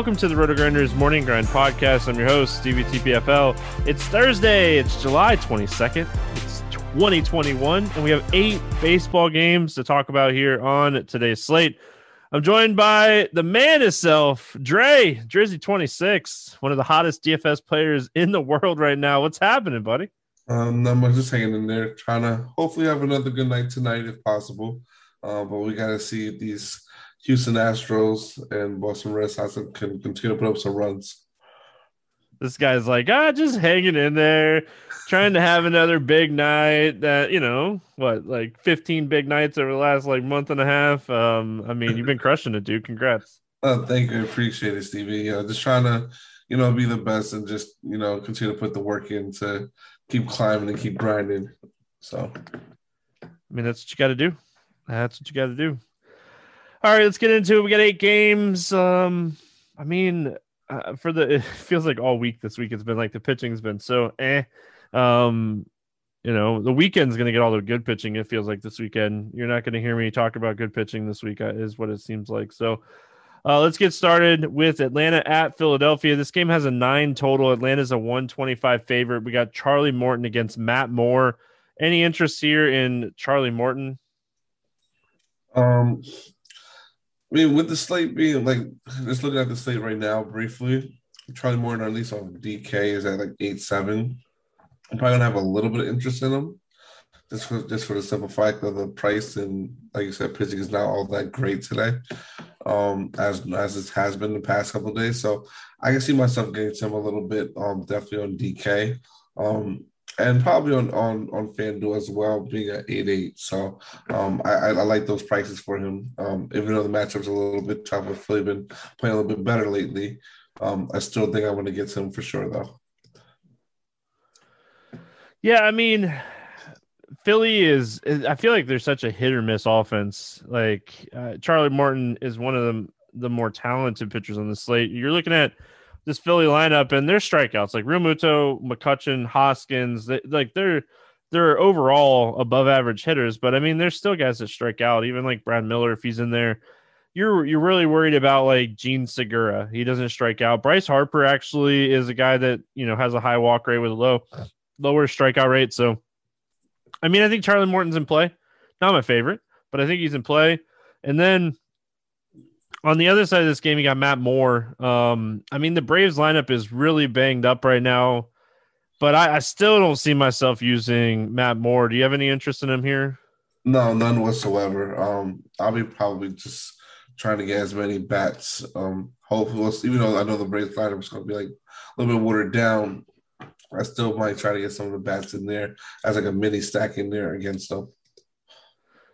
Welcome to the Roto Grinders Morning Grind Podcast. I'm your host, Stevie TPFL. It's Thursday, it's July 22nd, it's 2021, and we have eight baseball games to talk about here on today's slate. I'm joined by the man himself, Dre, Drizzy26, one of the hottest DFS players in the world right now. What's happening, buddy? Um, I'm just hanging in there, trying to hopefully have another good night tonight if possible. Uh, but we got to see if these Houston Astros and Boston Red Sox can continue to put up some runs. This guy's like, ah, just hanging in there, trying to have another big night. That you know, what, like 15 big nights over the last like month and a half. Um, I mean, you've been crushing it, dude. Congrats. Oh, thank you, appreciate it, Stevie. You know, just trying to, you know, be the best and just you know continue to put the work in to keep climbing and keep grinding. So, I mean, that's what you got to do. That's what you got to do. All right, let's get into it. We got eight games. Um, I mean, uh, for the it feels like all week this week it's been like the pitching's been so eh. Um, you know, the weekend's going to get all the good pitching. It feels like this weekend. You're not going to hear me talk about good pitching this week, uh, is what it seems like. So, uh, let's get started with Atlanta at Philadelphia. This game has a nine total. Atlanta's a 125 favorite. We got Charlie Morton against Matt Moore. Any interest here in Charlie Morton? Um, I mean, with the slate being like, just looking at the slate right now briefly, Charlie Morton, at least on DK, is at like eight seven. I'm probably gonna have a little bit of interest in him, just for just for the simple fact that the price and like you said, pitching is not all that great today, um, as as it has been the past couple days. So I can see myself getting him a little bit, um, definitely on DK. Um, and probably on on on FanDuel as well, being at eight eight. So um, I, I like those prices for him. Um, even though the matchup's a little bit tough, Philly been playing a little bit better lately. Um, I still think I want to get to him for sure, though. Yeah, I mean, Philly is. I feel like there's such a hit or miss offense. Like uh, Charlie Morton is one of the the more talented pitchers on the slate. You're looking at this Philly lineup and their strikeouts like Realmuto, McCutchen, Hoskins, they, like they're they're overall above average hitters, but I mean there's still guys that strike out, even like Brad Miller if he's in there. You're you're really worried about like Jean Segura. He doesn't strike out. Bryce Harper actually is a guy that, you know, has a high walk rate with a low lower strikeout rate. So I mean, I think Charlie Morton's in play. Not my favorite, but I think he's in play. And then on the other side of this game, you got Matt Moore. Um, I mean, the Braves lineup is really banged up right now, but I, I, still don't see myself using Matt Moore. Do you have any interest in him here? No, none whatsoever. Um, I'll be probably just trying to get as many bats. Um, hopefully, even though I know the Braves lineup is going to be like a little bit watered down, I still might try to get some of the bats in there as like a mini stack in there against them.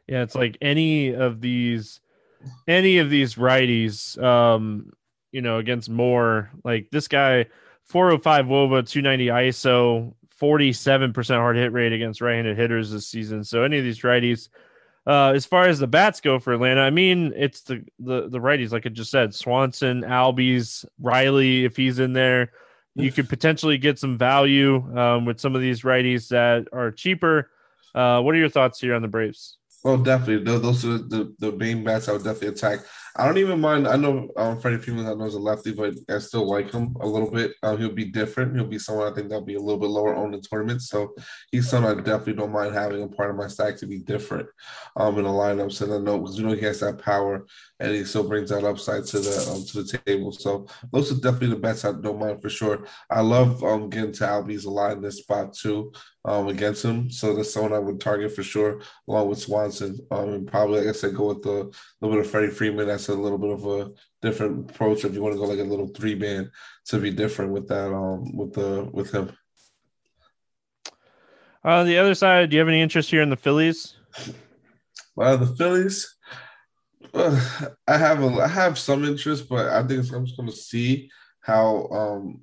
Yeah, it's like any of these, any of these righties, um, you know, against Moore like this guy, 405 wOBA, 290 ISO, 47% hard hit rate against right-handed hitters this season. So any of these righties, uh, as far as the bats go for Atlanta, I mean, it's the the the righties, like I just said, Swanson, Albies, Riley, if he's in there, you could potentially get some value um, with some of these righties that are cheaper. Uh, what are your thoughts here on the Braves? Oh, definitely. Those are the, the main bats I would definitely attack. I don't even mind. I know um, Freddie Freeman, I know is a lefty, but I still like him a little bit. Uh, he'll be different. He'll be someone I think that'll be a little bit lower on the tournament. So he's someone I definitely don't mind having a part of my stack to be different um, in the lineup. So I know because you know he has that power and he still brings that upside to the um, to the table. So those are definitely the bets I don't mind for sure. I love um, getting to Albies a lot in this spot too um, against him. So that's someone I would target for sure, along with Swanson. Um, and probably, like I said, go with a little bit of Freddie Freeman. That's a little bit of a different approach if you want to go like a little three man to be different with that um with the with him. On uh, the other side, do you have any interest here in the Phillies? Well, the Phillies, uh, I have a I have some interest, but I think I'm just going to see how um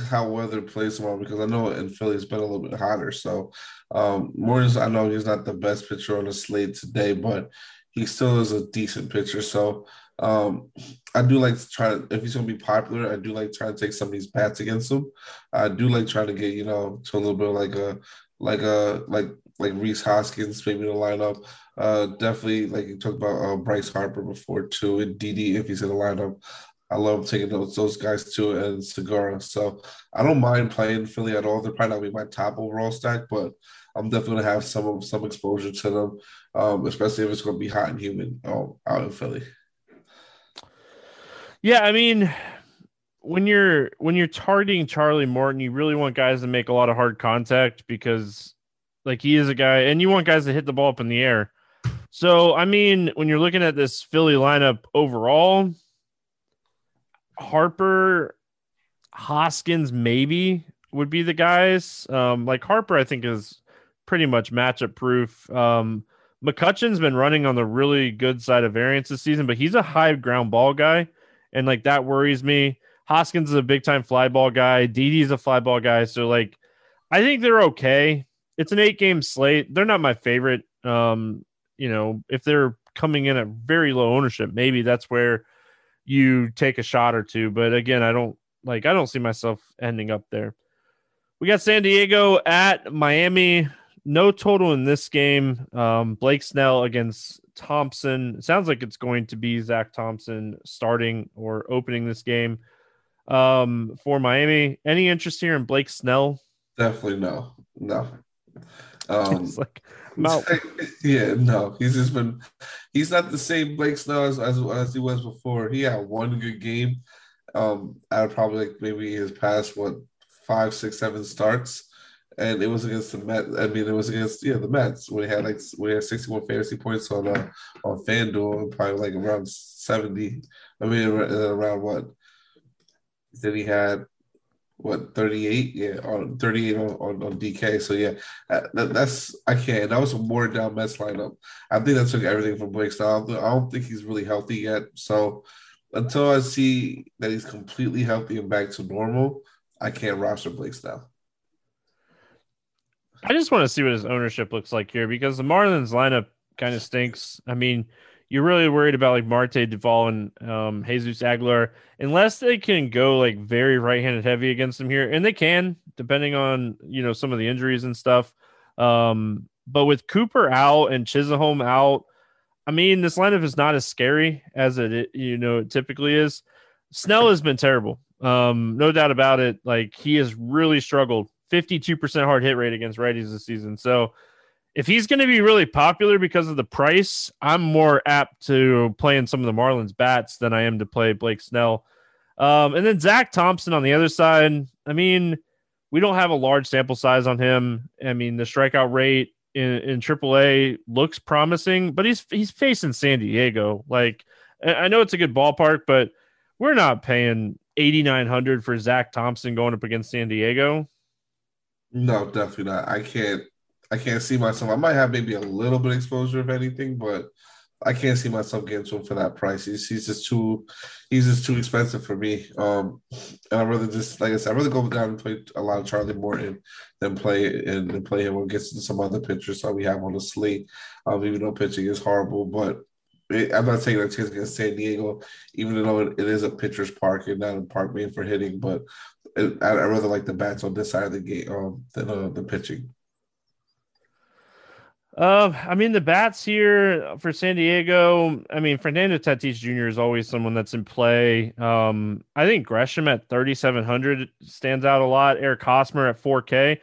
how weather plays tomorrow because I know in Philly it's been a little bit hotter. So um Morris, I know he's not the best pitcher on the slate today, but he still is a decent pitcher. So um I do like to try to if he's gonna be popular, I do like trying to take some of these bats against him. I do like trying to get, you know, to a little bit like a like a like like Rhys Hoskins maybe in the lineup. Uh definitely like you talked about uh, Bryce Harper before too, and Didi if he's in the lineup. I love taking those those guys too and Segura. So I don't mind playing Philly at all. They're probably not be my top overall stack, but I'm definitely gonna have some some exposure to them, um, especially if it's gonna be hot and humid um, out in Philly. Yeah, I mean, when you're when you're targeting Charlie Morton, you really want guys to make a lot of hard contact because, like, he is a guy, and you want guys to hit the ball up in the air. So, I mean, when you're looking at this Philly lineup overall, Harper, Hoskins, maybe would be the guys. Um, like Harper, I think is pretty much matchup proof. Um, McCutchen's been running on the really good side of variance this season, but he's a high ground ball guy, and like that worries me. Hoskins is a big time fly ball guy. Didi's a fly ball guy, so like I think they're okay. It's an eight game slate. They're not my favorite. Um, you know, if they're coming in at very low ownership, maybe that's where you take a shot or two. But again, I don't like I don't see myself ending up there. We got San Diego at Miami. No total in this game. Um, Blake Snell against Thompson. It sounds like it's going to be Zach Thompson starting or opening this game um, for Miami. Any interest here in Blake Snell? Definitely no. No. Um, like, no. yeah, no, he's just been. He's not the same Blake Snell as, as, as he was before. He had one good game. Um, out of probably like maybe his past what five, six, seven starts, and it was against the Mets. I mean, it was against yeah the Mets We had like we had sixty one fantasy points on uh, on FanDuel, probably like around seventy. I mean, around what? Then he had what 38 yeah on 38 on, on, on dk so yeah uh, that, that's i can't that was a more down mess lineup. I think that took everything from Blake Snell i don't think he's really healthy yet. So until i see that he's completely healthy and back to normal i can't roster Blake Snell i just want to see what his ownership looks like here because the marlins lineup kind of stinks. I mean you're really worried about like Marte Duvall and um, Jesus Aguilar, unless they can go like very right-handed heavy against them here, and they can, depending on you know some of the injuries and stuff. Um, but with Cooper out and Chisholm out, I mean this lineup is not as scary as it you know it typically is. Snell has been terrible, um, no doubt about it. Like he has really struggled. 52% hard hit rate against righties this season. So if he's going to be really popular because of the price, I'm more apt to playing some of the Marlins bats than I am to play Blake Snell. Um, and then Zach Thompson on the other side. I mean, we don't have a large sample size on him. I mean, the strikeout rate in, in AAA looks promising, but he's he's facing San Diego. Like I know it's a good ballpark, but we're not paying eighty nine hundred for Zach Thompson going up against San Diego. No, definitely not. I can't. I can't see myself. I might have maybe a little bit exposure if anything, but I can't see myself getting to him for that price. He's, he's just too he's just too expensive for me. Um, and I'd rather just like I said, I'd rather go down and play a lot of Charlie Morton than play and, and play him when gets to some other pitchers that we have on the slate. Um, even though pitching is horrible, but it, I'm not taking a chance against San Diego, even though it, it is a pitcher's park and not a park made for hitting. But it, I, I rather like the bats on this side of the game um, than uh, the pitching. Uh, I mean, the bats here for San Diego. I mean, Fernando Tatis Jr. is always someone that's in play. Um, I think Grisham at 3,700 stands out a lot. Eric Hosmer at 4K.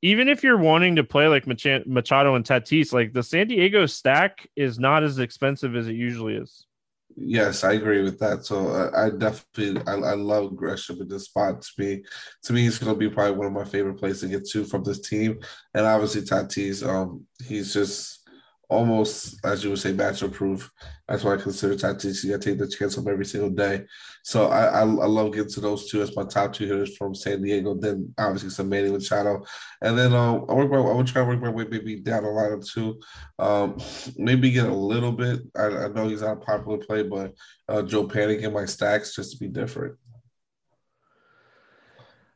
Even if you're wanting to play like Machado and Tatis, like the San Diego stack is not as expensive as it usually is. Yes, I agree with that. So uh, I definitely I, I love Grisham in this spot. To me, to me, he's going to be probably one of my favorite players to get to from this team. And obviously, Tatis, um, he's just almost, as you would say, matchup proof. That's why I consider Tatis. You got to take the chance of every single day. So I, I, I love getting to those two as my top two hitters from San Diego. Then obviously some Manny Machado, and then um, I work my, I would try to work my way maybe down the lineup too. Um, maybe get a little bit. I, I know he's not a popular play, but uh, Joe Panik in my stacks just to be different.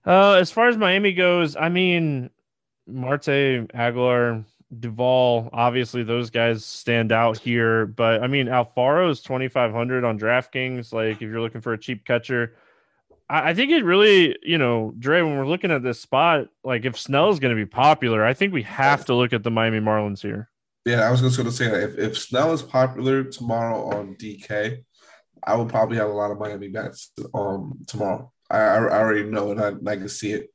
Uh, as far as Miami goes, I mean, Marte Aguilar Duvall, obviously those guys stand out here, but I mean Alfaro is twenty five hundred on DraftKings. Like if you're looking for a cheap catcher, I, I, think it really, you know, Dre, when we're looking at this spot, like if Snell is going to be popular, I think we have to look at the Miami Marlins here. Yeah, I was just going to say that if, if Snell is popular tomorrow on DK, I will probably have a lot of Miami bats um tomorrow. I, I already know and I, I can see it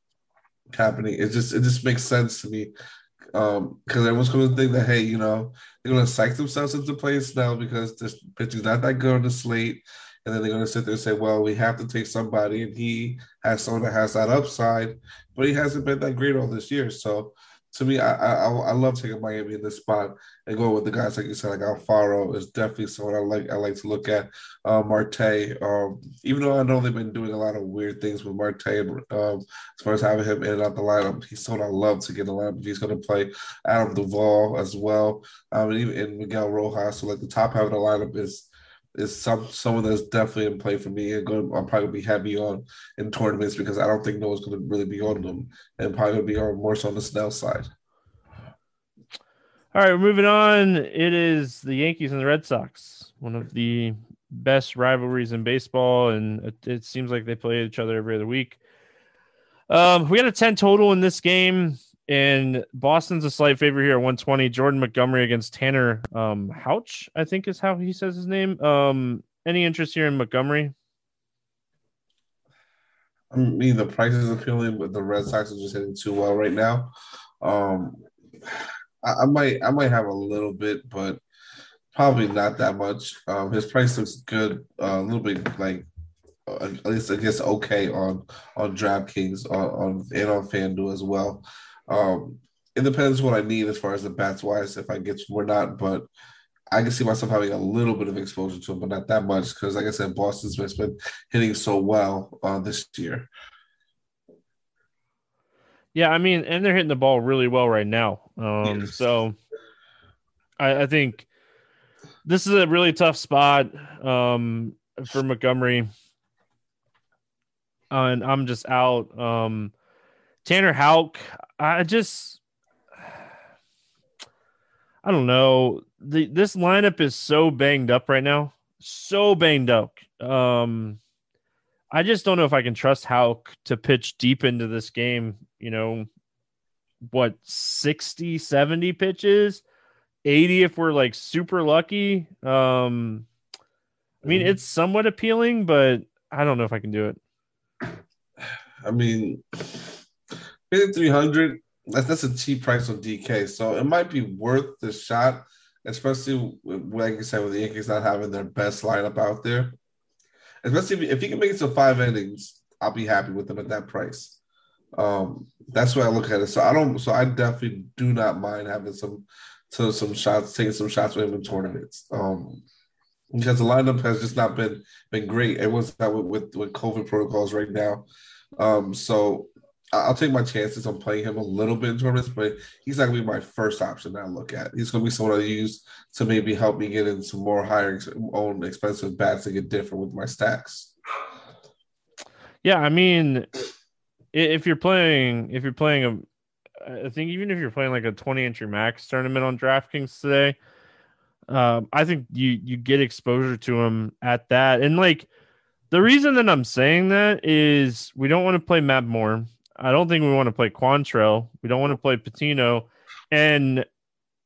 happening. It just it just makes sense to me um, because everyone's going to think that hey, you know, they're going to psych themselves into place now because this pitcher's not that good on the slate, and then they're going to sit there and say, well, we have to take somebody, and he has someone that has that upside, but he hasn't been that great all this year, so to me, I, I I love taking Miami in this spot and going with the guys like you said, like Alfaro is definitely someone I like. I like to look at uh, Marte. Um, even though I know they've been doing a lot of weird things with Marte, um, as far as having him in and out the lineup, he's someone I love to get in the lineup. He's going to play Adam Duvall as well, um, and even in Miguel Rojas. So like the top half of the lineup is is some someone that's definitely in play for me and going I'm probably be heavy on in tournaments because I don't think no one's gonna really be on them and probably gonna be on more so on the Snell side. All right, moving on. It is the Yankees and the Red Sox, one of the best rivalries in baseball, and it, it seems like they play each other every other week. Um, we got a 10 total in this game. And Boston's a slight favorite here at 120. Jordan Montgomery against Tanner um, Houck, I think is how he says his name. Um, any interest here in Montgomery? I mean, the price is appealing, but the Red Sox are just hitting too well right now. Um, I, I, might, I might have a little bit, but probably not that much. Um, his price looks good, uh, a little bit like uh, at least I guess okay on on DraftKings on, on and on FanDuel as well. Um, it depends what I need as far as the bats wise, if I get to or not. But I can see myself having a little bit of exposure to him, but not that much because, like I said, Boston's been hitting so well uh, this year. Yeah, I mean, and they're hitting the ball really well right now. Um, yes. So I, I, think this is a really tough spot um, for Montgomery. Uh, and I'm just out. Um, Tanner Houck, I just I don't know. The this lineup is so banged up right now. So banged up. Um I just don't know if I can trust Houck to pitch deep into this game, you know, what 60, 70 pitches, 80 if we're like super lucky. Um I mean, it's somewhat appealing, but I don't know if I can do it. I mean, Paying 300, that's, that's a cheap price on DK. So it might be worth the shot, especially like you said, with the Yankees not having their best lineup out there. Especially if, he can make it to five innings, I'll be happy with them at that price. Um, that's why I look at it. So I don't. So I definitely do not mind having some, to some shots, taking some shots with him in tournaments. Um, because the lineup has just not been been great. Everyone's out with, with with COVID protocols right now. Um, so I'll take my chances on playing him a little bit in tournaments, but he's not gonna be my first option that I look at. He's gonna be someone I use to maybe help me get in some more higher own expensive bats to get different with my stacks. Yeah, I mean, if you're playing, if you're playing a, I think even if you're playing like a 20 entry max tournament on DraftKings today, um, I think you you get exposure to him at that. And like the reason that I'm saying that is we don't want to play Matt Moore. I don't think we want to play Quantrill. We don't want to play Patino. And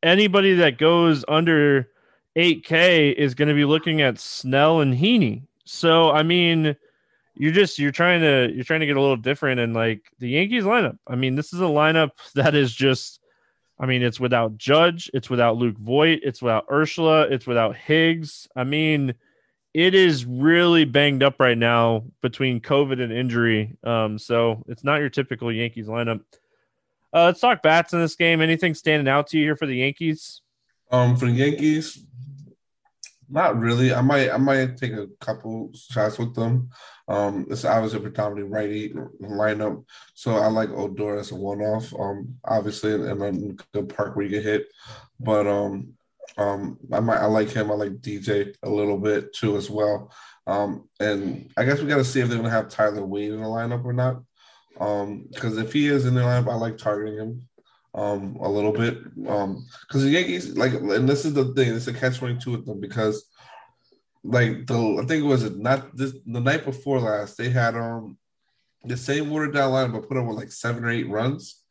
anybody that goes under 8K is going to be looking at Snell and Heaney. So I mean, you're just you're trying to you're trying to get a little different and like the Yankees lineup. I mean, this is a lineup that is just I mean, it's without Judge, it's without Luke Voit, it's without Urshela, it's without Higgs. I mean, it is really banged up right now between COVID and injury. Um, so it's not your typical Yankees lineup. Uh, let's talk bats in this game. Anything standing out to you here for the Yankees? Um, for the Yankees, not really. I might I might take a couple shots with them. Um, it's obviously a predominantly righty lineup, so I like Odor as a one off. Um, obviously, in then the park where you get hit, but um, um, I might I like him. I like DJ a little bit too as well. Um, and I guess we got to see if they're gonna have Tyler Wade in the lineup or not. Um, because if he is in the lineup, I like targeting him um a little bit. Um, because the Yankees like, and this is the thing, it's a catch twenty two with them because like the I think it was not this the night before last they had um the same watered down line but put up with like seven or eight runs.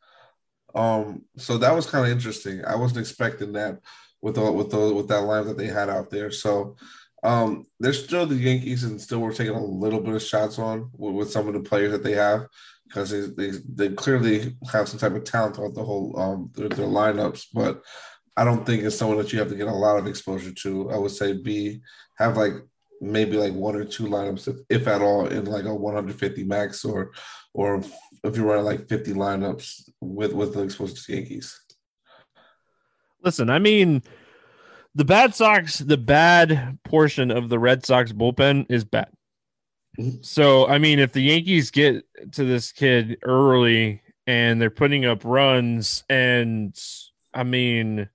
Um, so that was kind of interesting. I wasn't expecting that with the, with the with that line that they had out there. So um, they're still the Yankees and still we're taking a little bit of shots on with, with some of the players that they have because they, they, they clearly have some type of talent throughout the whole um their, their lineups, but I don't think it's someone that you have to get a lot of exposure to. I would say B have like maybe like one or two lineups, if, if at all, in like a 150 max or or if you're running like 50 lineups with with the exposure to Yankees. Listen, I mean, the bad Sox, the bad portion of the Red Sox bullpen is bad. So, I mean, if the Yankees get to this kid early and they're putting up runs, and I mean,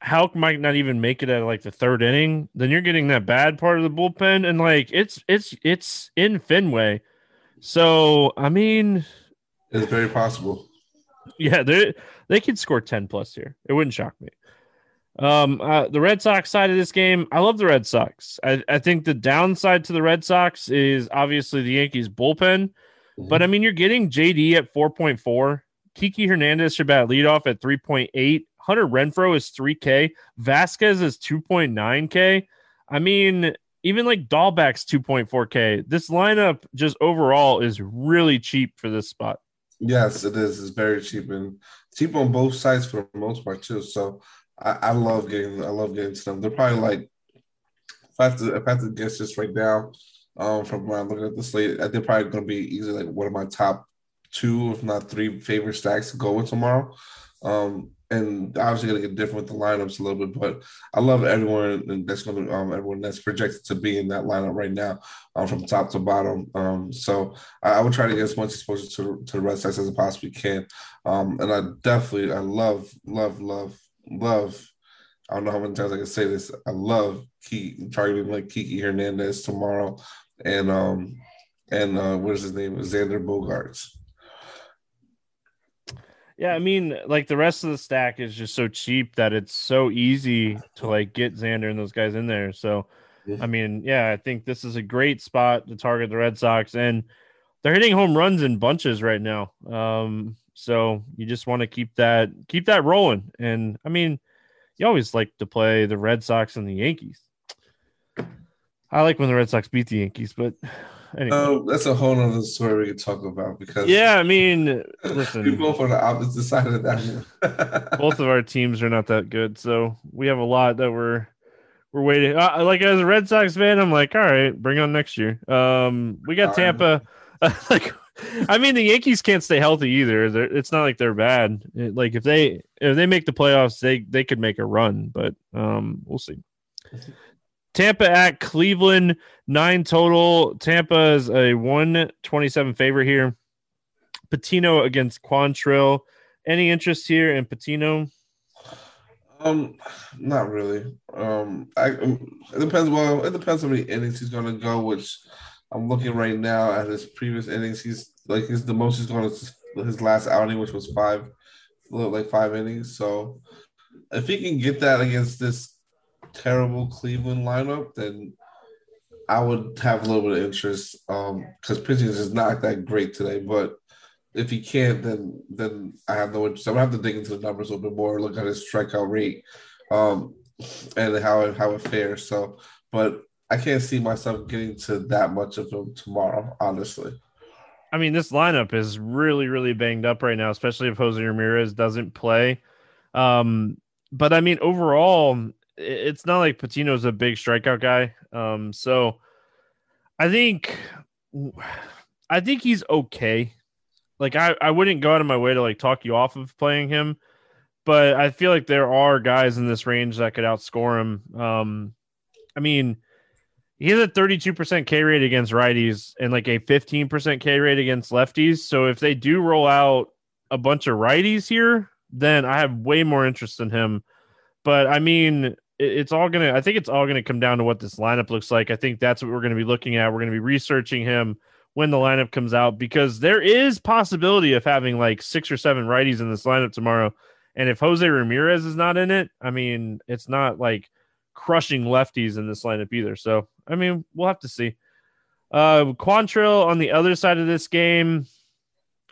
Houck might not even make it at like the third inning, then you're getting that bad part of the bullpen, and like it's it's it's in Fenway, so I mean, it's very possible. Yeah, they they could score ten plus here. It wouldn't shock me. Um, uh, the Red Sox side of this game, I love the Red Sox. I, I think the downside to the Red Sox is obviously the Yankees bullpen, mm-hmm. but I mean you're getting JD at four point four. Kiki Hernandez your bat leadoff at three point eight. Hunter Renfroe is 3K. Vázquez is 2.9K. I mean, even like Dalbec's 2.4K. This lineup just overall is really cheap for this spot. Yes, it is. It's very cheap and cheap on both sides for the most part too. So I, I love getting I love getting to them. They're probably like if I have to if I have to guess just right now, um, from when I'm looking at the slate, they're probably gonna be easily like one of my top two, if not three favorite stacks to go with tomorrow. Um, and obviously going to get different with the lineups a little bit. But I love everyone that's going to um, everyone that's projected to be in that lineup right now, um, from top to bottom. Um, so I, I, would try to get as much exposure to, to the Red Sox as I possibly can. Um, and I definitely I love love love love. I don't know how many times I can say this. I love Key targeting like Kiki Hernandez tomorrow, and um and uh, what is his name? Xander Bogaerts. Yeah, I mean, like the rest of the stack is just so cheap that it's so easy to like get Xander and those guys in there. So, I mean, yeah, I think this is a great spot to target the Red Sox, and they're hitting home runs in bunches right now. Um, so you just want to keep that keep that rolling. And I mean, you always like to play the Red Sox and the Yankees. I like when the Red Sox beat the Yankees, but Anyway. Oh, that's a whole other story we could talk about because yeah, I mean, listen, we both on the opposite side of that. both of our teams are not that good, so we have a lot that we're we're waiting. Uh, like as a Red Sox fan, I'm like, all right, bring on next year. Um, we got Tampa. like I mean, the Yankees can't stay healthy either. They're, it's not like they're bad. It- like if they if they make the playoffs, they they could make a run, but um, we'll see. Tampa at Cleveland, nine total. Tampa is a one twenty seven favorite here. Patino against Quantrill. Any interest here in Patino? Um, not really. Um, I it depends. Well, it depends how many innings he's going to go. Which I'm looking right now at his previous innings. He's like he's the most he's going to his last outing, which was five, like five innings. So if he can get that against this terrible Cleveland lineup, then I would have a little bit of interest. Um, because pitching is not that great today, but if he can't, then then I have no interest. I'm gonna have to dig into the numbers a little bit more, look at his strikeout rate, um, and how it how it fares. So, but I can't see myself getting to that much of him tomorrow, honestly. I mean, this lineup is really, really banged up right now, especially if Jose Ramirez doesn't play. Um, but I mean, overall, it's not like Patino's a big strikeout guy. Um, so I think, I think he's okay. Like I, I wouldn't go out of my way to like talk you off of playing him, but I feel like there are guys in this range that could outscore him. Um, I mean, he has a 32% K rate against righties and like a 15% K rate against lefties. So if they do roll out a bunch of righties here, then I have way more interest in him. But I mean, it's all gonna. I think it's all gonna come down to what this lineup looks like. I think that's what we're gonna be looking at. We're gonna be researching him when the lineup comes out because there is possibility of having like six or seven righties in this lineup tomorrow. And if Jose Ramirez is not in it, I mean, it's not like crushing lefties in this lineup either. So, I mean, we'll have to see. Uh, Quantrill on the other side of this game.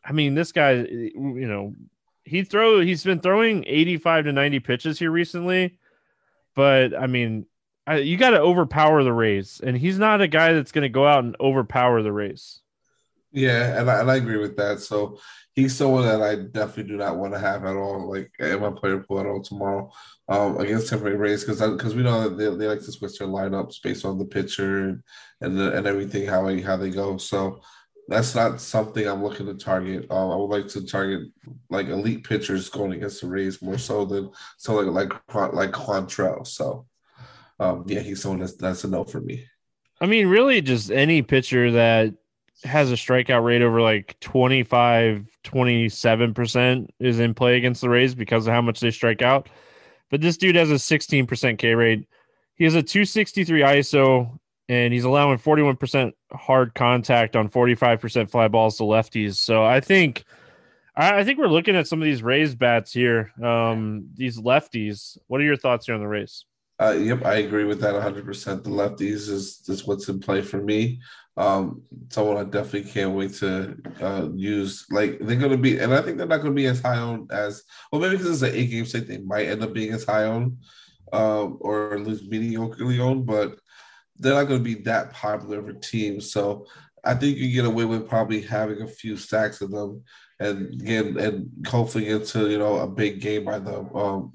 I mean, this guy, you know, he throw he's been throwing 85 to 90 pitches here recently, but I mean, I, you got to overpower the Rays, and he's not a guy that's going to go out and overpower the Rays. Yeah, and I, and I agree with that. So he's someone that I definitely do not want to have at all, like in my player pool at all tomorrow um, against Tampa Bay Rays, because because we know that they, they like to switch their lineups based on the pitcher and and, the, and everything how how they go. So that's not something I'm looking to target. Um, I would like to target like elite pitchers going against the Rays more so than so like like like Quantrill. So um, yeah, he's someone that's that's a no for me. I mean, really, just any pitcher that has a strikeout rate over like 25, 27% is in play against the Rays because of how much they strike out. But this dude has a 16% K rate. He has a 263 ISO and he's allowing 41% hard contact on 45% fly balls to lefties. So I think I think we're looking at some of these Rays bats here. Um, these lefties. What are your thoughts here on the Rays? Uh, yep, I agree with that 100%. The lefties is, is what's in play for me. Um, someone I definitely can't wait to uh, use. Like, they're going to be, and I think they're not going to be as high on as, well, maybe because it's an eight game slate, they might end up being as high on um, or at least mediocrely on, but they're not going to be that popular of a team. So I think you get away with probably having a few stacks of them and again, and hopefully into, you know, a big game by them. Um,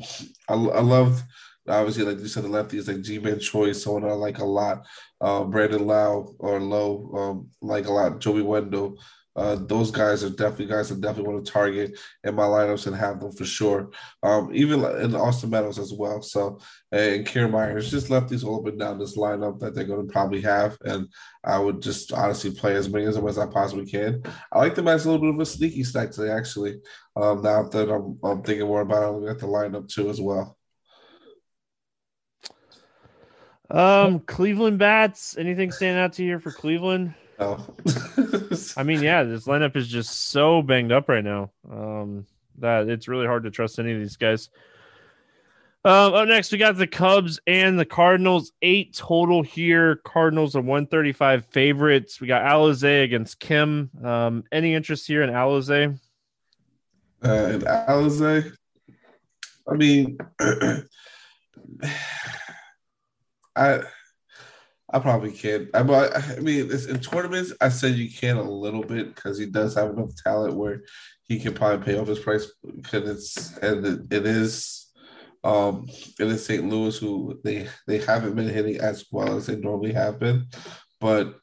I, I love obviously, like you said, the lefties like Ji-Man Choi, someone I like a lot. Uh, Brandon Lau or Low, um, like a lot. Joey Wendle. Uh, those guys are definitely guys I definitely want to target in my lineups and have them for sure. Um, even in Austin Meadows as well. So and Kieran Myers just lefties all up and down this lineup that they're going to probably have, and I would just honestly play as many of them as I possibly can. I like them as a little bit of a sneaky stack today, actually. Um, now that I'm, I'm thinking more about it, I'm at the lineup too as well. Um, Cleveland bats. Anything stand out to you here for Cleveland? Oh. I mean, yeah, this lineup is just so banged up right now um, that it's really hard to trust any of these guys. Um, up next, we got the Cubs and the Cardinals. Eight total here. Cardinals are 135 favorites. We got Alzolay against Kim. Um, any interest here in Alzolay? uh, and Alzolay, I mean, I I probably can. I, I mean, it's, in tournaments, I said you can a little bit because he does have enough talent where he can probably pay off his price because it's and it, it is. Um, it is St. Louis who they they haven't been hitting as well as they normally have been, but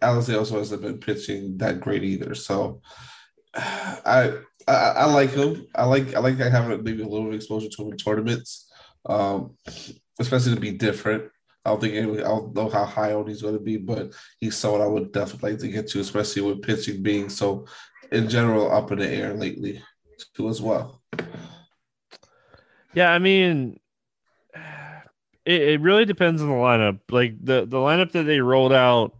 Alzolay also hasn't been pitching that great either. So I, I I like him. I like I like having maybe a little bit exposure to him in tournaments, um, especially to be different. I don't think anybody, I don't know how high on he's going to be, but he's someone I would definitely like to get to, especially with pitching being so, in general, up in the air lately, too as well. Yeah, I mean, it, it really depends on the lineup. Like the the lineup that they rolled out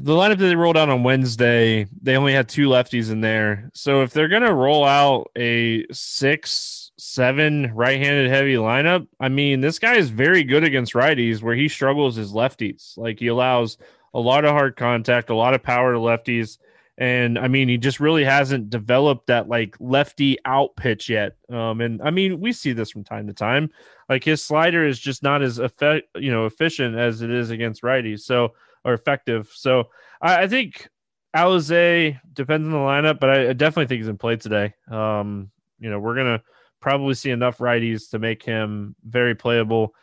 the lineup that they rolled out on Wednesday, they only had two lefties in there. So if they're gonna roll out a six, seven right-handed heavy lineup, I mean, this guy is very good against righties. Where he struggles is lefties. Like he allows a lot of hard contact, a lot of power to lefties. And I mean, he just really hasn't developed that like lefty out pitch yet. Um, and I mean, we see this from time to time. Like his slider is just not as effect, you know, efficient as it is against righties. So or effective. So I, I think Alzolay depends on the lineup, but I, I, definitely think he's in play today. Um, you know, we're gonna probably see enough righties to make him very playable.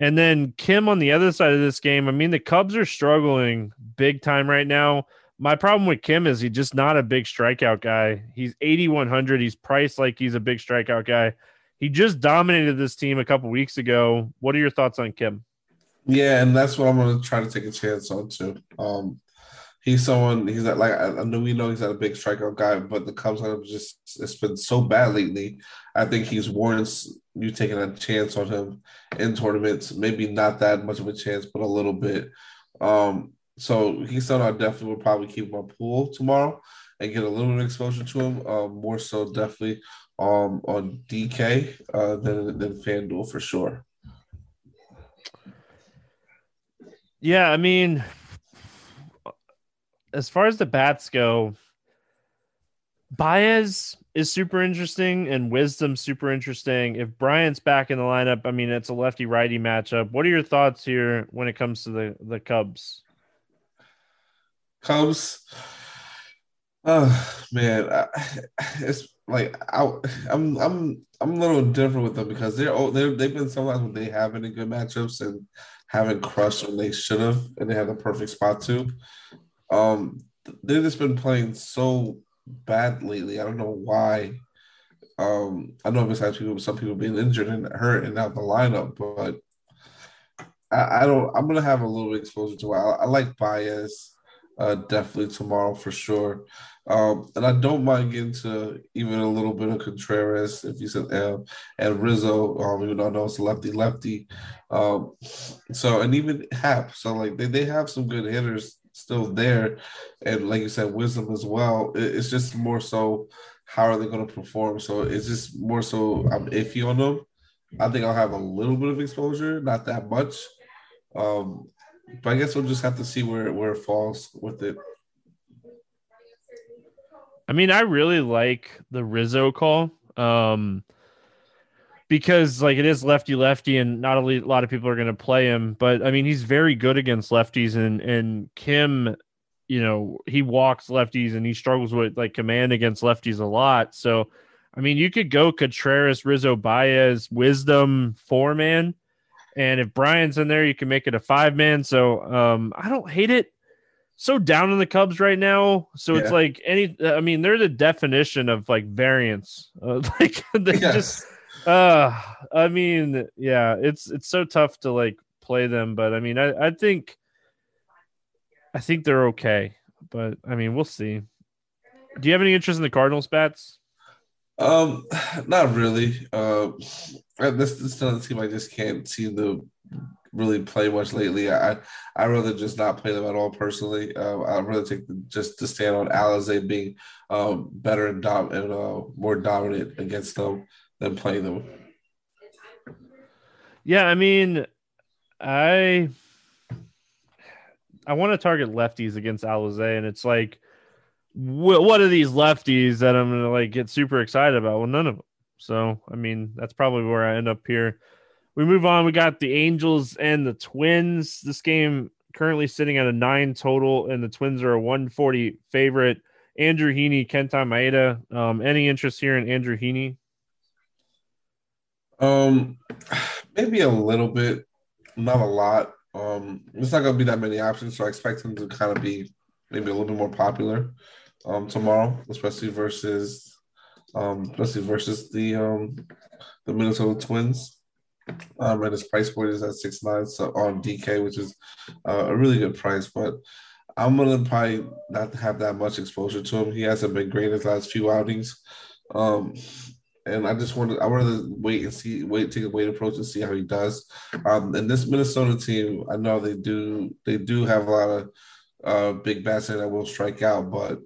And then Kim on the other side of this game, I mean, the Cubs are struggling big time right now. My problem with Kim is he's just not a big strikeout guy. He's 8,100. He's priced like he's a big strikeout guy. He just dominated this team a couple weeks ago. What are your thoughts on Kim? Yeah, and that's what I'm gonna try to take a chance on too. Um, he's someone he's not like I, know we know he's not a big strikeout guy, but the Cubs have just it's been so bad lately. I think he's warrants you taking a chance on him in tournaments. Maybe not that much of a chance, but a little bit. Um, so he's someone I definitely will probably keep my pool tomorrow and get a little bit of exposure to him. Um, more so definitely um on DK uh than than FanDuel for sure. Yeah, I mean, as far as the bats go, Baez is super interesting and Wisdom super interesting. If Bryant's back in the lineup, I mean, it's a lefty righty matchup. What are your thoughts here when it comes to the the Cubs? Cubs, oh man, I, it's like I, I'm I'm I'm a little different with them because they're oh they're they've been sometimes when they have any good matchups and haven't crushed when they should have, and they have the perfect spot to. Um, they've just been playing so bad lately. I don't know why. Um, I know besides people, some people being injured and hurt and out the lineup, but I, I, don't. I'm gonna have a little exposure to. I, I like Baez. uh, definitely tomorrow for sure. Um, and I don't mind getting to even a little bit of Contreras if you said um, and Rizzo, um, even though I know it's lefty lefty. Um, so and even Happ. So like they, they have some good hitters still there, and like you said, Wisdom as well. It's just more so how are they going to perform? So it's just more so I'm iffy on them. I think I'll have a little bit of exposure, not that much. Um, but I guess we'll just have to see where where it falls with it. I mean, I really like the Rizzo call. Um because like it is lefty lefty and not a lot of people are going to play him but i mean he's very good against lefties and and kim you know he walks lefties and he struggles with like command against lefties a lot so i mean you could go contreras rizzo baez wisdom four man and if brian's in there, you can make it a five man. So um, I don't hate it. So down in the Cubs right now. So yeah. it's like any. I mean, they're the definition of like variance. Uh, like they yes. just. Uh, I mean, yeah, it's it's so tough to like play them, but I mean, I I think. I think they're okay, but I mean, we'll see. Do you have any interest in the Cardinals bats? Um, not really. Uh, this this doesn't seem I just can't seem to really play much lately. I I rather just not play them at all personally. Uh, I'd rather take the, just to stand on Alzolay being um, better and, dom- and uh, more dominant against them than play them. Yeah, I mean, I I want to target lefties against Alzolay, and it's like what are these lefties that I'm gonna like get super excited about? Well, none of them. So I mean, that's probably where I end up here. We move on. We got the Angels and the Twins. This game currently sitting at a nine total, and the Twins are a 140 favorite. Andrew Heaney, Kenta Maeda. Um, any interest here in Andrew Heaney? Um, maybe a little bit, not a lot. Um, it's not to be that many options, so I expect him to kind of be maybe a little bit more popular um, tomorrow, especially versus um, especially versus the um, the Minnesota Twins. Um, and his price point is at six nine, so on DK, which is uh, a really good price. But I'm gonna probably not have that much exposure to him. He hasn't been great his last few outings. Um, and I just wanted I wanted to wait and see, wait, take a wait approach and see how he does. Um, and this Minnesota team, I know they do they do have a lot of uh, big bats that will strike out, but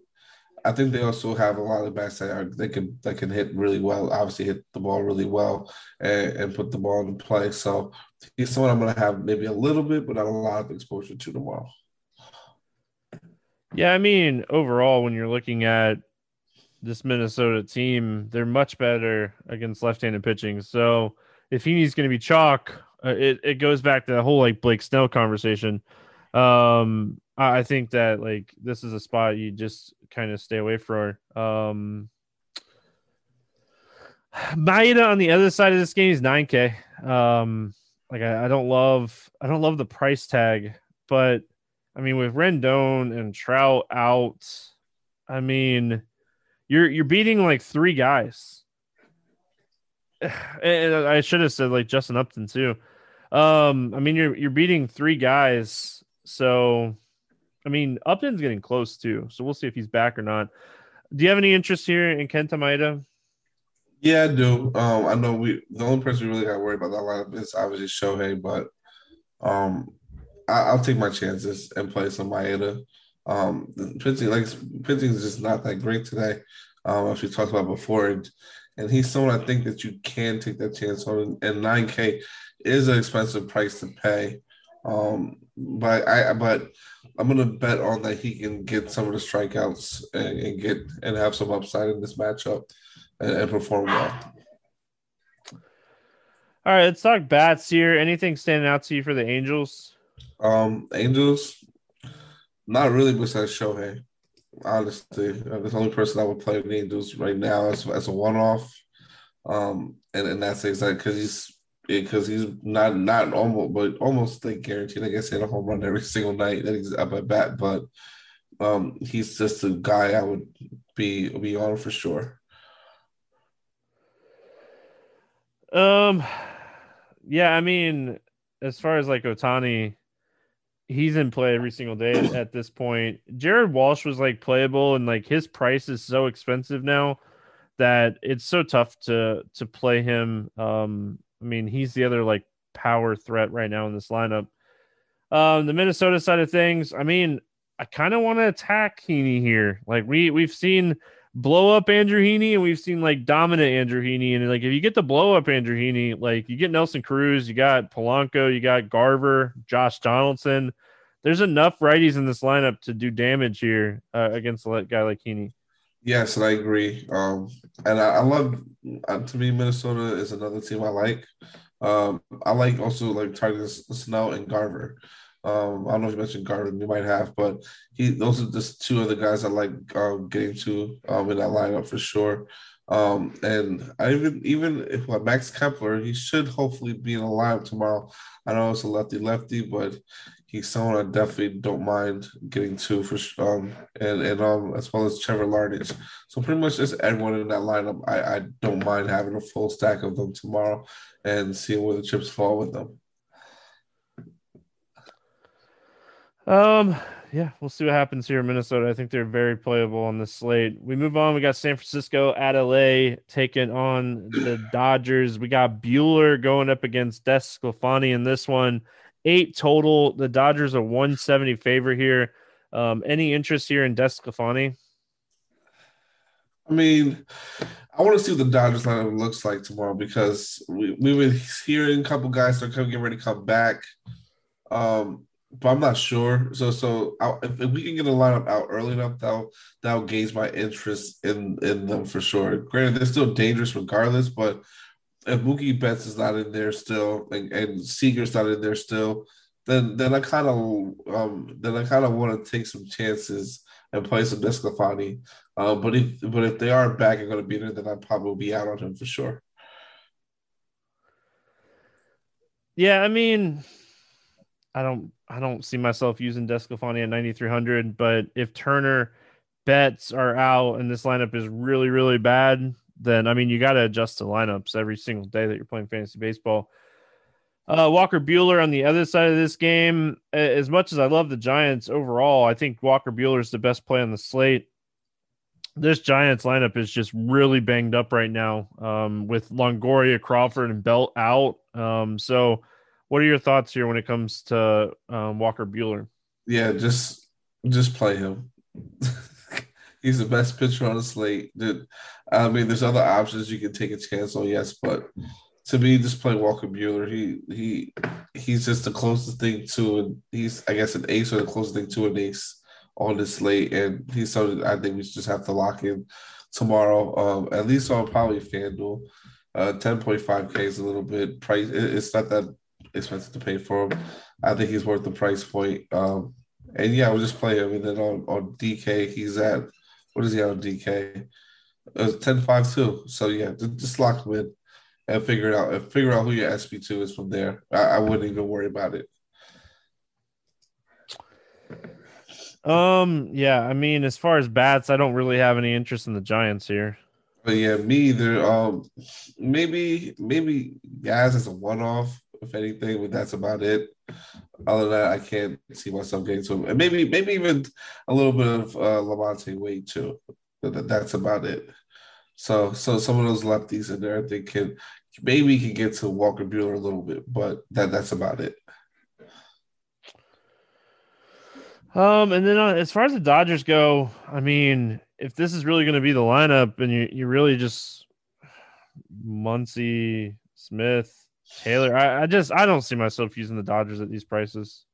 I think they also have a lot of bats that are they can that can hit really well. Obviously, hit the ball really well and, and put the ball in play. So he's someone I'm going to have maybe a little bit, but not a lot of exposure to tomorrow. Yeah, I mean, overall, when you're looking at this Minnesota team, they're much better against left-handed pitching. So if Heaney's going to be chalk, uh, it it goes back to the whole like Blake Snell conversation. Um, I think that like this is a spot you just kind of stay away from. Um, Maeda on the other side of this game is 9k. Um, like I, I don't love I don't love the price tag, but I mean with Rendon and Trout out, I mean you're you're beating like three guys. And I should have said like Justin Upton too. Um, I mean you're you're beating three guys, so I mean Upton's getting close too. So we'll see if he's back or not. Do you have any interest here in Kenta Maeda? Yeah, I do. Um, I know we the only person we really got worry about that lineup is obviously Shohei, but um, I, will take my chances and play some Maeda. Um, pitching like pitching is just not that great today, um, as we talked about before, and, and he's someone I think that you can take that chance on. And nine K is an expensive price to pay, um, but I but I'm gonna bet on that he can get some of the strikeouts and, and get and have some upside in this matchup and, and perform well. All right, let's talk bats here. Anything standing out to you for the Angels? Um, Angels, not really besides Shohei. Honestly, uh, the only person I would play the Angels right now as, as a one off. Um, and, and that's exactly because he's because he's not not almost but almost like guaranteed. Like I guess hit a home run every single night that he's up at bat, but um, he's just a guy I would be be on for sure. Um, yeah, I mean, as far as like Ohtani, he's in play every single day at this point. Jared Walsh was like playable, and like his price is so expensive now that it's so tough to to play him. Um, I mean, he's the other like power threat right now in this lineup. Um, the Minnesota side of things, I mean, I kind of want to attack Heaney here. Like we we've seen blow up Andrew Heaney and we've seen like dominant Andrew Heaney. And like if you get the blow up Andrew Heaney, like you get Nelson Cruz, you got Polanco, you got Garver, Josh Donaldson. There's enough righties in this lineup to do damage here uh, against a guy like Heaney. Yes, and I agree. Um, and I, I love uh, to me Minnesota is another team I like. Um, I like also like targeting Snell and Garver. Um, I don't know if you mentioned Garver, you might have, but he those are just two of the guys I like um, getting to um, in that lineup for sure. Um, and I even even if Max Kepler, he should hopefully be in the lineup tomorrow. I know it's a lefty lefty, but he's someone I definitely don't mind getting to for um and and um as well as Trevor Larnach. So pretty much just everyone in that lineup, I I don't mind having a full stack of them tomorrow and seeing where the chips fall with them. Um, yeah, we'll see what happens here in Minnesota. I think they're very playable on this slate. We move on. We got San Francisco at LA taking on the Dodgers. We got Buehler going up against Des DeSclafani in this one. Eight total. The Dodgers are 170 favor here. Um, any interest here in Des DeSclafani? I mean, I want to see what the Dodgers lineup looks like tomorrow because we, we've been hearing a couple guys that are getting ready to come back. Um, but I'm not sure. So, so I'll, if, we can get a lineup out early enough, that'll that'll gauge my interest in in them for sure. Granted, they're still dangerous regardless, but if Mookie Betts is not in there still, and, and Seager's not in there still, then then I kind of um then I kind of want to take some chances and play some DeSclafani. Uh, but if but if they are back and going to be there, then I probably be out on him for sure. Yeah, I mean, I don't I don't see myself using DeSclafani at 9300, but if Turner Betts are out and this lineup is really really bad, then I mean you got to adjust the lineups every single day that you're playing fantasy baseball. Uh, Walker Buehler on the other side of this game. As much as I love the Giants overall, I think Walker Buehler is the best play on the slate. This Giants lineup is just really banged up right now um, with Longoria, Crawford, and Belt out. Um, so, what are your thoughts here when it comes to um, Walker Buehler? Yeah, just just play him. He's the best pitcher on the slate. I mean, there's other options you can take a chance on, yes, but to me, just play Walker Buehler. He he he's just the closest thing to and he's I guess an ace or the closest thing to an ace on this slate, and he's something I think we just have to lock in tomorrow. Um, at least on probably FanDuel. Uh, ten point five k is a little bit price. It's not that expensive to pay for him. I think he's worth the price point. Um, and yeah, we'll just play him. And then on, on DK, he's at what is he on DK? Uh, 10 5 too. So yeah, just lock him in and figure it out and figure out who your SP two is from there. I, I wouldn't even worry about it. Um, yeah, I mean, as far as bats, I don't really have any interest in the Giants here. But yeah, me either. Um, maybe maybe guys as a one off, if anything, but that's about it. Other than that, I can't see myself getting to him, and maybe maybe even a little bit of uh, LaMonte Wade too. But that's about it. So so some of those lefties in there, I think can maybe can get to Walker Buehler a little bit, but that that's about it. Um, and then uh, as far as the Dodgers go, I mean, if this is really going to be the lineup, and you you really just Muncy, Smith, Taylor, I, I just I don't see myself using the Dodgers at these prices.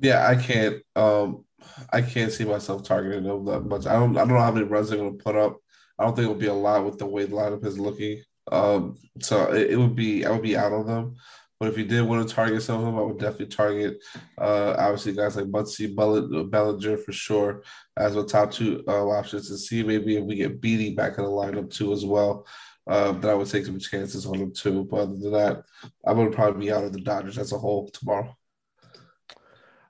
Yeah, I can't. Um, I can't see myself targeting them that much. I don't. I don't know how many runs they're going to put up. I don't think it'll be a lot with the way the lineup is looking. Um, so it, it, would be I would be out on them. But if you did want to target some of them, I would definitely target uh, obviously guys like Muncy, Bellinger for sure as the top two uh, options to see maybe if we get Beatty back in the lineup too as well. That I would take some chances on them too. But other than that, I'm gonna probably be out of the Dodgers as a whole tomorrow.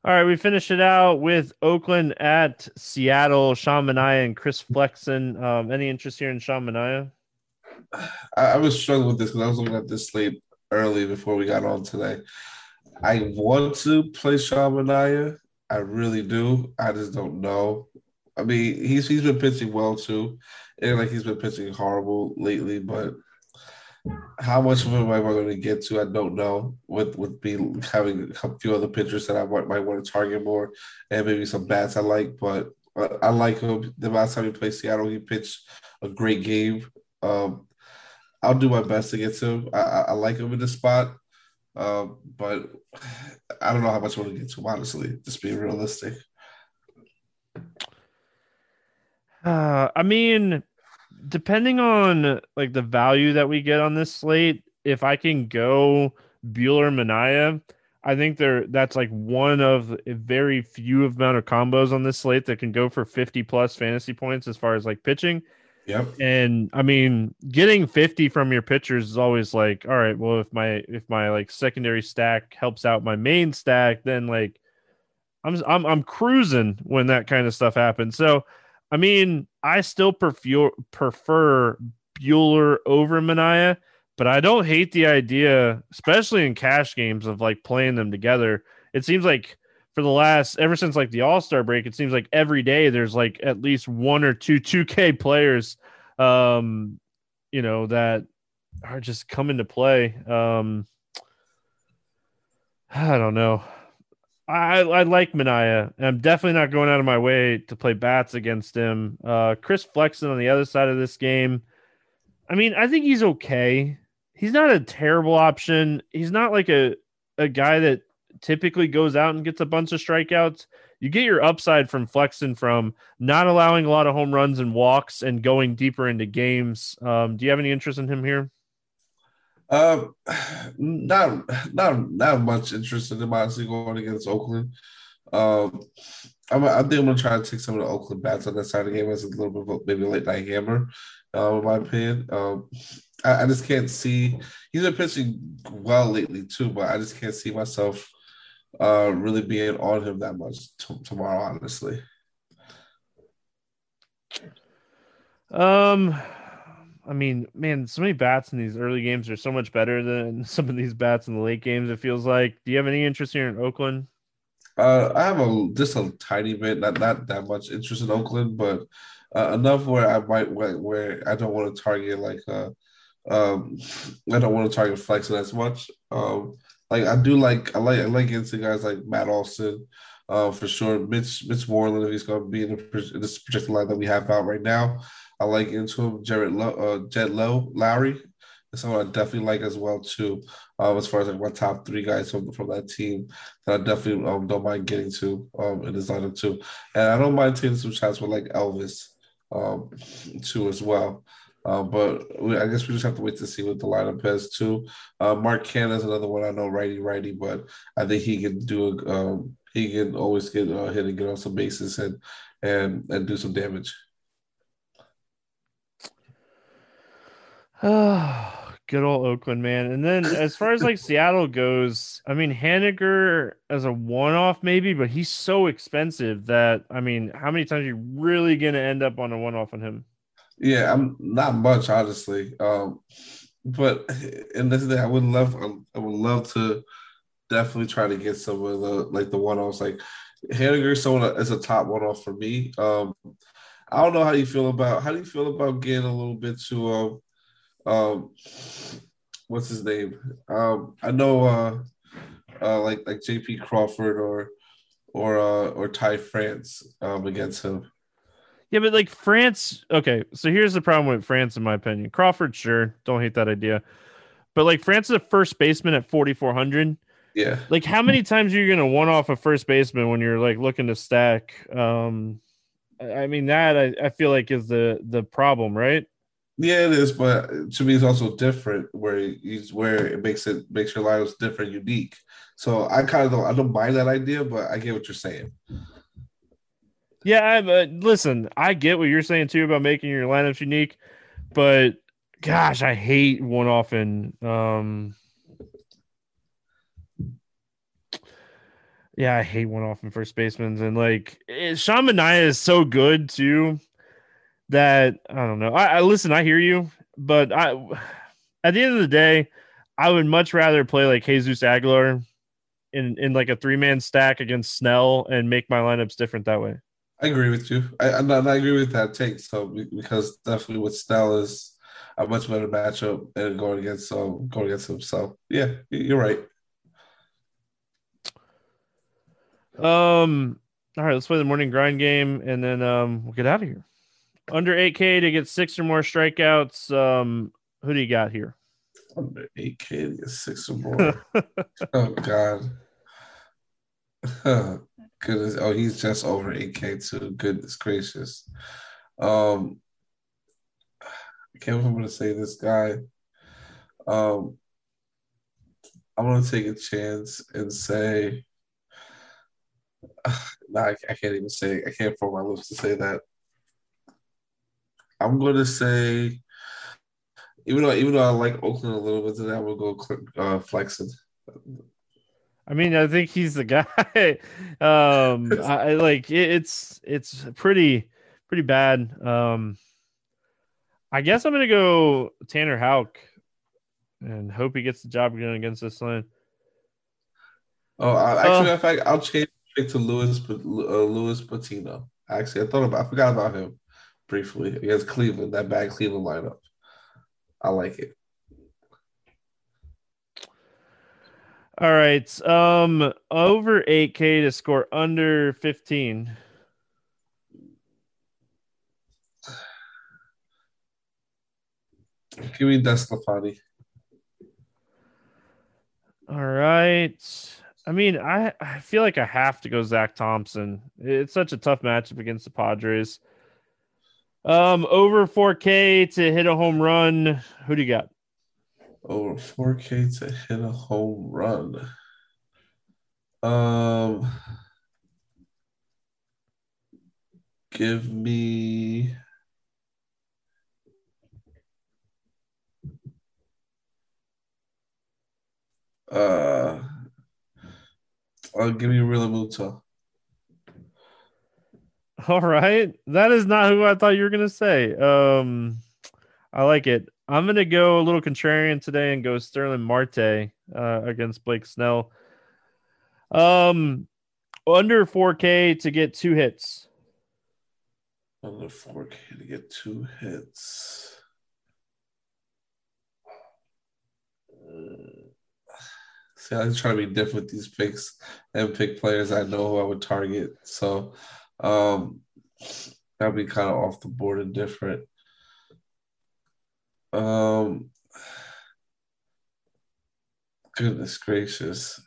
All right, we finish it out with Oakland at Seattle, Sean Manaea and Chris Flexen. Um, any interest here in Sean Manaea? I, I was struggling with this because I was looking at this slate early before we got on today. I want to play Sean Manaea. I really do. I just don't know. I mean, he's he's been pitching well too, and like he's been pitching horrible lately. But how much of it am I going to get to? I don't know. With with me having a few other pitchers that I might, might want to target more, and maybe some bats I like. But I like him. The last time he played Seattle, he pitched a great game. Um, I'll do my best to get to him. I, I, I like him in the spot, um, but I don't know how much I want to get to him. Honestly, just being realistic. Uh, I mean, depending on like the value that we get on this slate, if I can go Buehler Manaea, I think there that's like one of a very few amount of combos on this slate that can go for 50 plus fantasy points as far as like pitching. Yep. And I mean, getting 50 from your pitchers is always like, all right, well, if my if my like secondary stack helps out my main stack, then like I'm I'm I'm cruising when that kind of stuff happens. So I mean, I still prefer prefer Buehler over Manaea, but I don't hate the idea, especially in cash games, of like playing them together. It seems like for the last ever since like the All Star break, it seems like every day there's like at least one or two 2K players, um, you know, that are just coming to play. Um, I don't know. I, I like Manaea. I'm definitely not going out of my way to play bats against him. Uh, Chris Flexen on the other side of this game. I mean, I think he's okay. He's not a terrible option. He's not like a a guy that typically goes out and gets a bunch of strikeouts. You get your upside from Flexen from not allowing a lot of home runs and walks and going deeper into games. Um, do you have any interest in him here? Um, not not not much interest in honestly going against Oakland. Um, I'm, I think I'm gonna try to take some of the Oakland bats on that side of the game as a little bit of maybe a late night hammer, uh, in my opinion. Um, I, I, just can't see. He's been pitching well lately too, but I just can't see myself uh, really being on him that much t- tomorrow, honestly. Um, I mean, man, so many bats in these early games are so much better than some of these bats in the late games. It feels like. Do you have any interest here in Oakland? Uh, I have a just a tiny bit, not not that much interest in Oakland, but uh, enough where I might where, where I don't want to target like uh, um, I don't want to target Flexen as much. Um, like I do like I like I like into guys like Matt Olson, uh, for sure. Mitch Mitch Moreland if he's going to be in, the, in this projected line that we have out right now. I like into him. Jared Lowe, uh, Jed Lowe, Lowrie. That's someone I definitely like as well too. Um, as far as like my top three guys from from that team that I definitely um, don't mind getting to um in this lineup too, and I don't mind taking some shots with like Elvis um too as well. Uh, but we, I guess we just have to wait to see what the lineup has too. Uh, Mark Canha is another one I know righty righty, but I think he can do a um, he can always get uh, hit and get on some bases and and and do some damage. Oh, good old Oakland man. And then as far as like Seattle goes, I mean Haniger as a one-off maybe, but he's so expensive that I mean, how many times are you really gonna end up on a one-off on him? Yeah, I'm not much honestly. Um, but and this is I would love I would love to definitely try to get some of the like the one-offs. Like Haniger, someone is a top one-off for me. Um, I don't know how you feel about how do you feel about getting a little bit to um um, what's his name? Um, I know, uh, uh, like like J.P. Crawford or or uh, or Ty France um, against him. Yeah, but like France. Okay, so here's the problem with France, in my opinion. Crawford, sure, don't hate that idea, but like France is a first baseman at 4,400. Yeah. Like, how many times are you gonna one off a first baseman when you're like looking to stack? Um, I mean that I, I feel like is the the problem, right? Yeah, it is, but to me, it's also different where he's where it makes it makes your lineups different, unique. So I kind of don't I don't mind that idea, but I get what you're saying. Yeah, I uh, listen. I get what you're saying too about making your lineups unique, but gosh, I hate one off and Um, yeah, I hate one off in first baseman, and like it, Sean Manaea is so good too that I don't know. I, I listen, I hear you, but I at the end of the day, I would much rather play like Jesus Aguilar in in like a three man stack against Snell and make my lineups different that way. I agree with you. I I, I agree with that take. So because definitely with Snell is a much better matchup and going against um going against him. So yeah, you're right. Um. All right, let's play the morning grind game, and then um, we'll get out of here under 8K to get six or more strikeouts. Um, who do you got here? Under 8K to get six or more. oh God. Goodness. Oh, he's just over 8K too. Goodness gracious. Um I can't remember to say this guy. Um I'm gonna take a chance and say nah, I, I can't even say I can't form my lips to say that. I'm going to say, even though even though I like Oakland a little bit today, I will go uh, Flexen. I mean, I think he's the guy. um, I like it, it's it's pretty pretty bad. Um, I guess I'm gonna go Tanner Houck and hope he gets the job again against this line. Oh, actually, uh, in fact, I'll change it to Louis uh, Louis Patino. Actually, I thought about I forgot about him briefly against Cleveland, that bad Cleveland lineup. I like it. All right. Um over 8k to score under 15. Give me DeSclafani. All right. I mean, I, I feel like I have to go Zach Thompson. It's such a tough matchup against the Padres. Um, over 4K to hit a home run. Who do you got? Over 4K to hit a home run. Um, give me. Uh, I'll give you Realmuto. All right. That is not who I thought you were going to say. Um, I like it. I'm going to go a little contrarian today and go Starling Marte uh, against Blake Snell. Um, under 4K to get two hits. Under 4K to get two hits. See, I try to be different with these picks and pick players I know who I would target. So um that'd be kind of off the board and different. Um goodness gracious.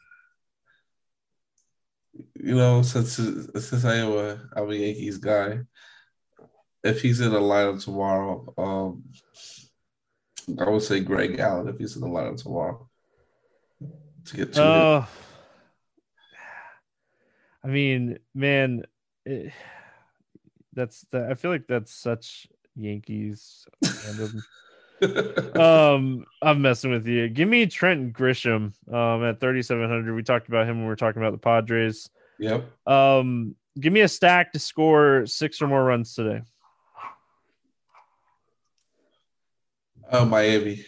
You know, since since I am a I'm a Yankees guy, if he's in the lineup tomorrow, um I would say Greg Allen if he's in the lineup tomorrow to get two. Uh, I mean, man, it, that's the, I feel like that's such Yankees. um, I'm messing with you. Give me Trent Grisham um at 3700. We talked about him when we were talking about the Padres. Yep. Um, give me a stack to score six or more runs today. Oh, Miami.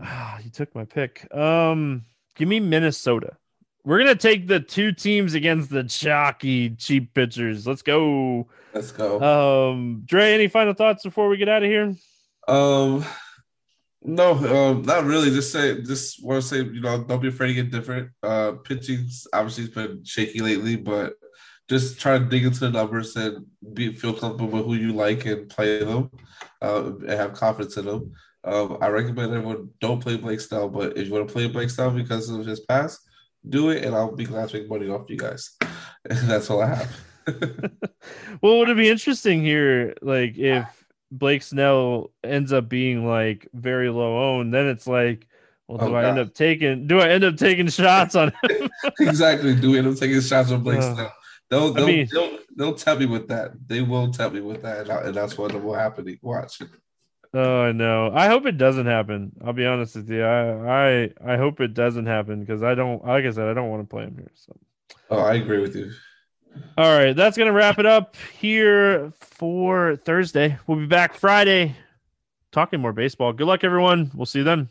Ah, you took my pick. Um, give me Minnesota. We're gonna take the two teams against the chalky cheap pitchers. Let's go. Let's go. Um, Dre, any final thoughts before we get out of here? Um, no, um, not really. Just say, just want to say, you know, don't be afraid to get different. Uh, pitching's obviously been shaky lately, but just try to dig into the numbers and be feel comfortable with who you like and play them, uh, and have confidence in them. Um, I recommend everyone don't play Blake Snell, but if you want to play Blake Snell because of his past, do it, and I'll be glad to make money off you guys. that's all I have. well, would it be interesting here, like if Blake Snell ends up being like very low owned, then it's like, well, do oh, I God. end up taking? Do I end up taking shots on him? exactly. Do we end up taking shots on Blake uh, Snell? They'll, they'll, I mean, they'll, they'll tell me with that. They will tell me with that, and, I, and that's what will happen. Watch. Oh, I know. I hope it doesn't happen. I'll be honest with you. I I I hope it doesn't happen because I don't. Like I said, I don't want to play him here. So. Oh, I agree with you. All right, that's gonna wrap it up here for Thursday. We'll be back Friday talking more baseball. Good luck, everyone. We'll see you then.